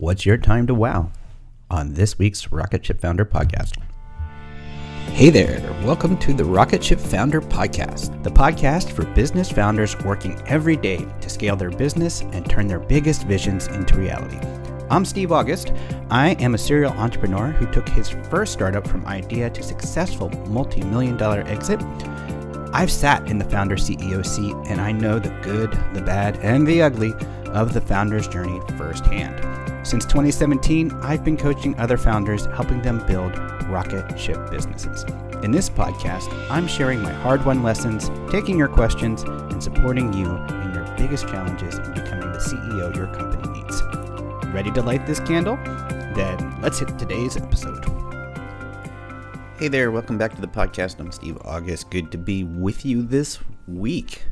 What's your time to wow? On this week's Rocket Ship Founder podcast. Hey there, welcome to the Rocket Ship Founder Podcast, the podcast for business founders working every day to scale their business and turn their biggest visions into reality. I'm Steve August. I am a serial entrepreneur who took his first startup from idea to successful multi million dollar exit. I've sat in the founder CEO seat and I know the good, the bad, and the ugly of the founder's journey firsthand. Since 2017, I've been coaching other founders, helping them build rocket ship businesses. In this podcast, I'm sharing my hard won lessons, taking your questions, and supporting you in your biggest challenges in becoming the CEO your company needs. Ready to light this candle? Then let's hit today's episode. Hey there, welcome back to the podcast. I'm Steve August. Good to be with you this week.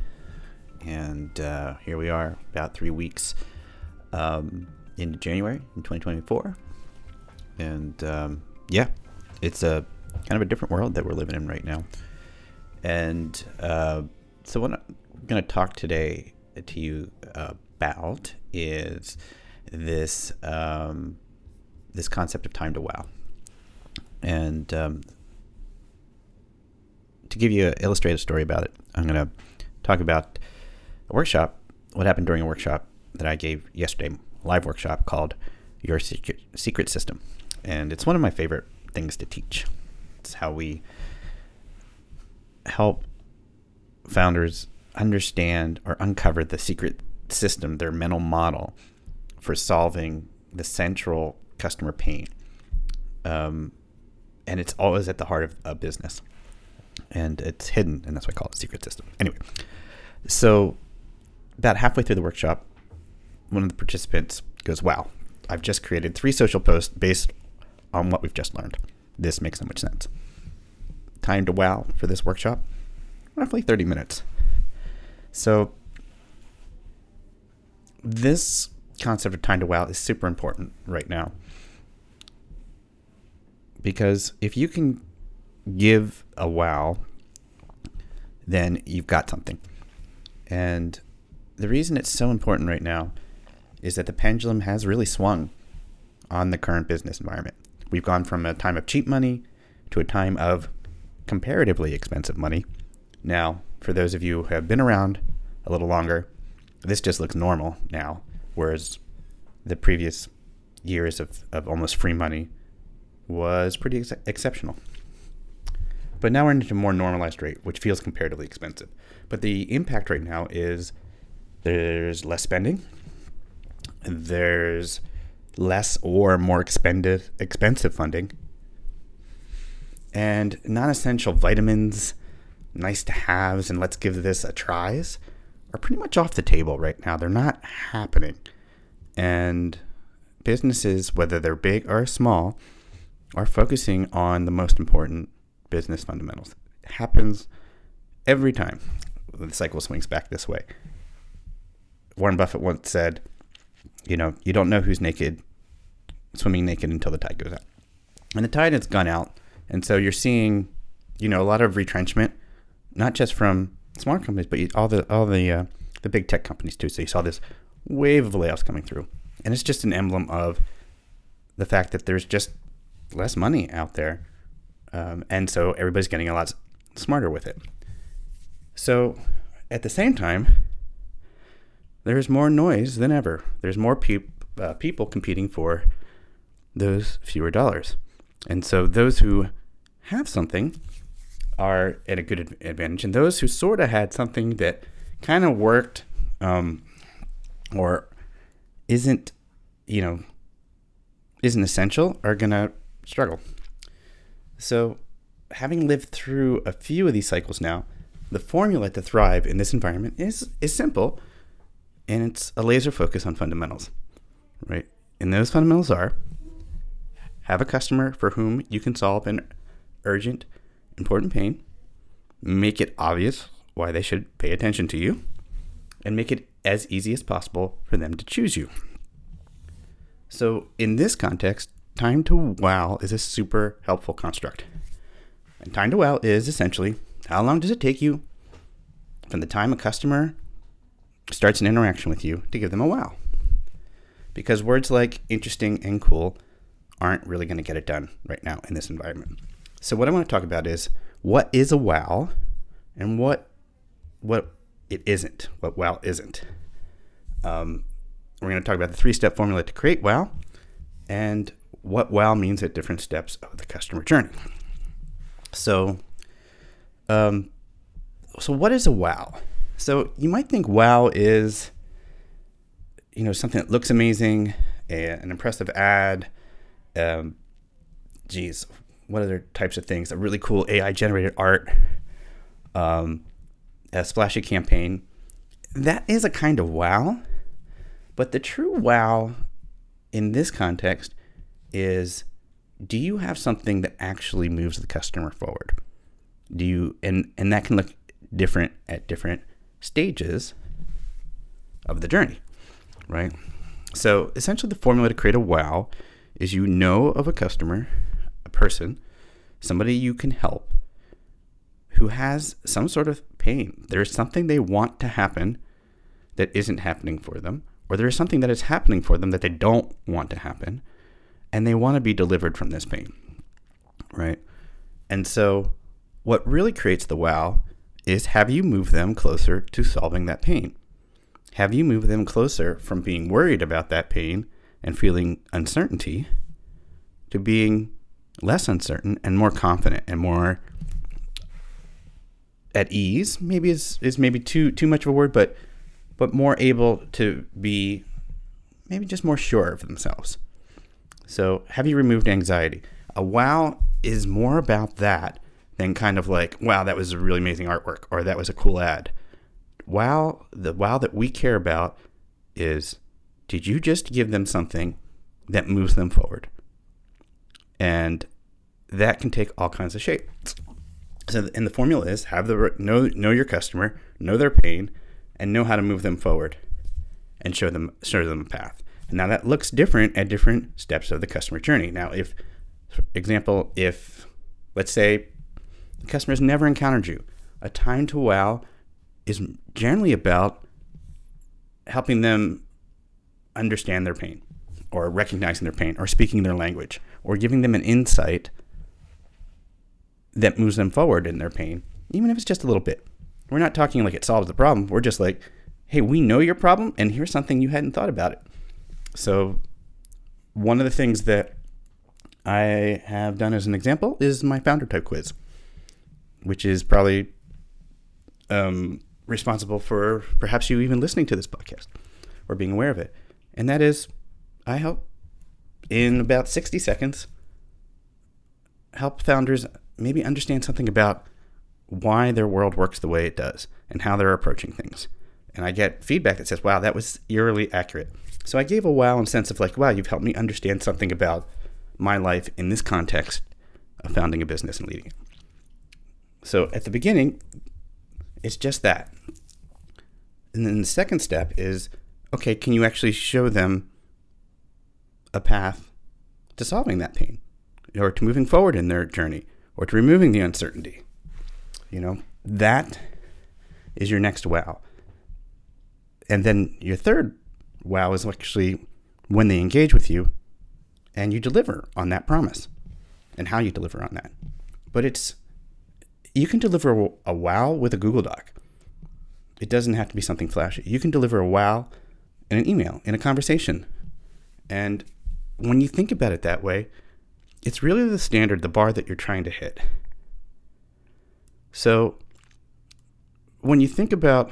And uh, here we are, about three weeks um, into January in 2024. And um, yeah, it's a kind of a different world that we're living in right now. And uh, so, what I'm going to talk today to you about is this um, this concept of time to wow. And um, to give you an illustrative story about it, I'm going to talk about a workshop. What happened during a workshop that I gave yesterday, live workshop called Your Secret, System. And it's one of my favorite things to teach. It's how we help founders understand or uncover the secret system, their mental model for solving the central customer pain. Um, and it's always at the heart of a business. And it's hidden, and that's why I call it secret system. Anyway, so about halfway through the workshop, one of the participants goes, Wow, I've just created three social posts based on what we've just learned. This makes so much sense. Time to wow for this workshop? Roughly 30 minutes. So, this concept of time to wow is super important right now. Because if you can give a wow, then you've got something. And the reason it's so important right now is that the pendulum has really swung on the current business environment. We've gone from a time of cheap money to a time of comparatively expensive money. Now, for those of you who have been around a little longer, this just looks normal now, whereas the previous years of, of almost free money was pretty ex- exceptional. But now we're into a more normalized rate, which feels comparatively expensive. But the impact right now is there's less spending, there's less or more expensive expensive funding, and non-essential vitamins, nice to haves, and let's give this a tries are pretty much off the table right now. They're not happening, and businesses, whether they're big or small, are focusing on the most important business fundamentals. It happens every time the cycle swings back this way. Warren Buffett once said, you know, you don't know who's naked, swimming naked until the tide goes out. And the tide has gone out. And so you're seeing, you know, a lot of retrenchment, not just from smaller companies, but all the all the uh, the big tech companies too. So you saw this wave of layoffs coming through, and it's just an emblem of the fact that there's just less money out there, um, and so everybody's getting a lot smarter with it. So at the same time, there's more noise than ever. There's more pe- uh, people competing for those fewer dollars. And so those who have something are at a good advantage. And those who sort of had something that kind of worked um, or isn't, you know, isn't essential are going to struggle. So, having lived through a few of these cycles now, the formula to thrive in this environment is is simple, and it's a laser focus on fundamentals, right? And those fundamentals are have a customer for whom you can solve an urgent, important pain, make it obvious why they should pay attention to you, and make it as easy as possible for them to choose you. So, in this context, time to wow is a super helpful construct. And time to wow is essentially how long does it take you from the time a customer starts an interaction with you to give them a wow? because words like interesting and cool aren't really going to get it done right now in this environment. So what I want to talk about is what is a wow and what what it isn't, what wow isn't. Um, we're going to talk about the three-step formula to create wow and what wow means at different steps of the customer journey. So, um, so what is a wow? So you might think wow is, you know, something that looks amazing, an impressive ad. Um, geez, what other types of things? A really cool AI generated art, um, a splashy campaign. That is a kind of wow, but the true wow in this context is do you have something that actually moves the customer forward? Do you and and that can look different at different stages of the journey, right? So essentially the formula to create a wow is you know of a customer, a person, somebody you can help who has some sort of pain. There's something they want to happen that isn't happening for them, or there is something that is happening for them that they don't want to happen and they want to be delivered from this pain, right? And so, what really creates the wow is have you moved them closer to solving that pain? Have you moved them closer from being worried about that pain and feeling uncertainty to being less uncertain and more confident and more at ease? Maybe is is maybe too too much of a word, but but more able to be maybe just more sure of themselves. So, have you removed anxiety? Uh, a wow is more about that than kind of like, wow, that was a really amazing artwork or that was a cool ad. Wow, the wow that we care about is did you just give them something that moves them forward? And that can take all kinds of shapes. So, and the formula is have the know know your customer, know their pain, and know how to move them forward, and show them show them a path. Now that looks different at different steps of the customer journey. Now, if, for example, if let's say the customer has never encountered you, a time to wow is generally about helping them understand their pain or recognizing their pain or speaking their language or giving them an insight that moves them forward in their pain, even if it's just a little bit. We're not talking like it solves the problem. We're just like, hey, we know your problem and here's something you hadn't thought about it. So, one of the things that I have done as an example is my founder type quiz, which is probably um, responsible for perhaps you even listening to this podcast or being aware of it. And that is, I help in about 60 seconds help founders maybe understand something about why their world works the way it does and how they're approaching things. And I get feedback that says, wow, that was eerily accurate. So I gave a wow in sense of like, wow, you've helped me understand something about my life in this context of founding a business and leading it. So at the beginning, it's just that. And then the second step is okay, can you actually show them a path to solving that pain or to moving forward in their journey or to removing the uncertainty? You know, that is your next wow. And then your third wow is actually when they engage with you and you deliver on that promise and how you deliver on that. But it's, you can deliver a wow with a Google Doc. It doesn't have to be something flashy. You can deliver a wow in an email, in a conversation. And when you think about it that way, it's really the standard, the bar that you're trying to hit. So when you think about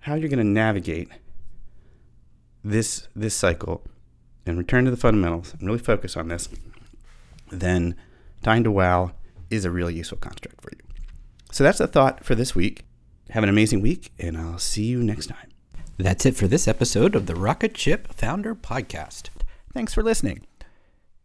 how you're going to navigate this this cycle and return to the fundamentals and really focus on this, then time to wow is a really useful construct for you. So that's the thought for this week. Have an amazing week, and I'll see you next time. That's it for this episode of the Rocket Ship Founder Podcast. Thanks for listening.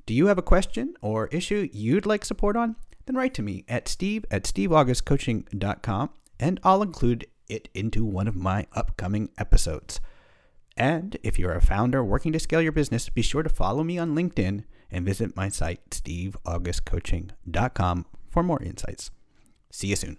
Do you have a question or issue you'd like support on? Then write to me at steve at steveaugustcoaching.com and I'll include it into one of my upcoming episodes. And if you're a founder working to scale your business, be sure to follow me on LinkedIn and visit my site, steveaugustcoaching.com, for more insights. See you soon.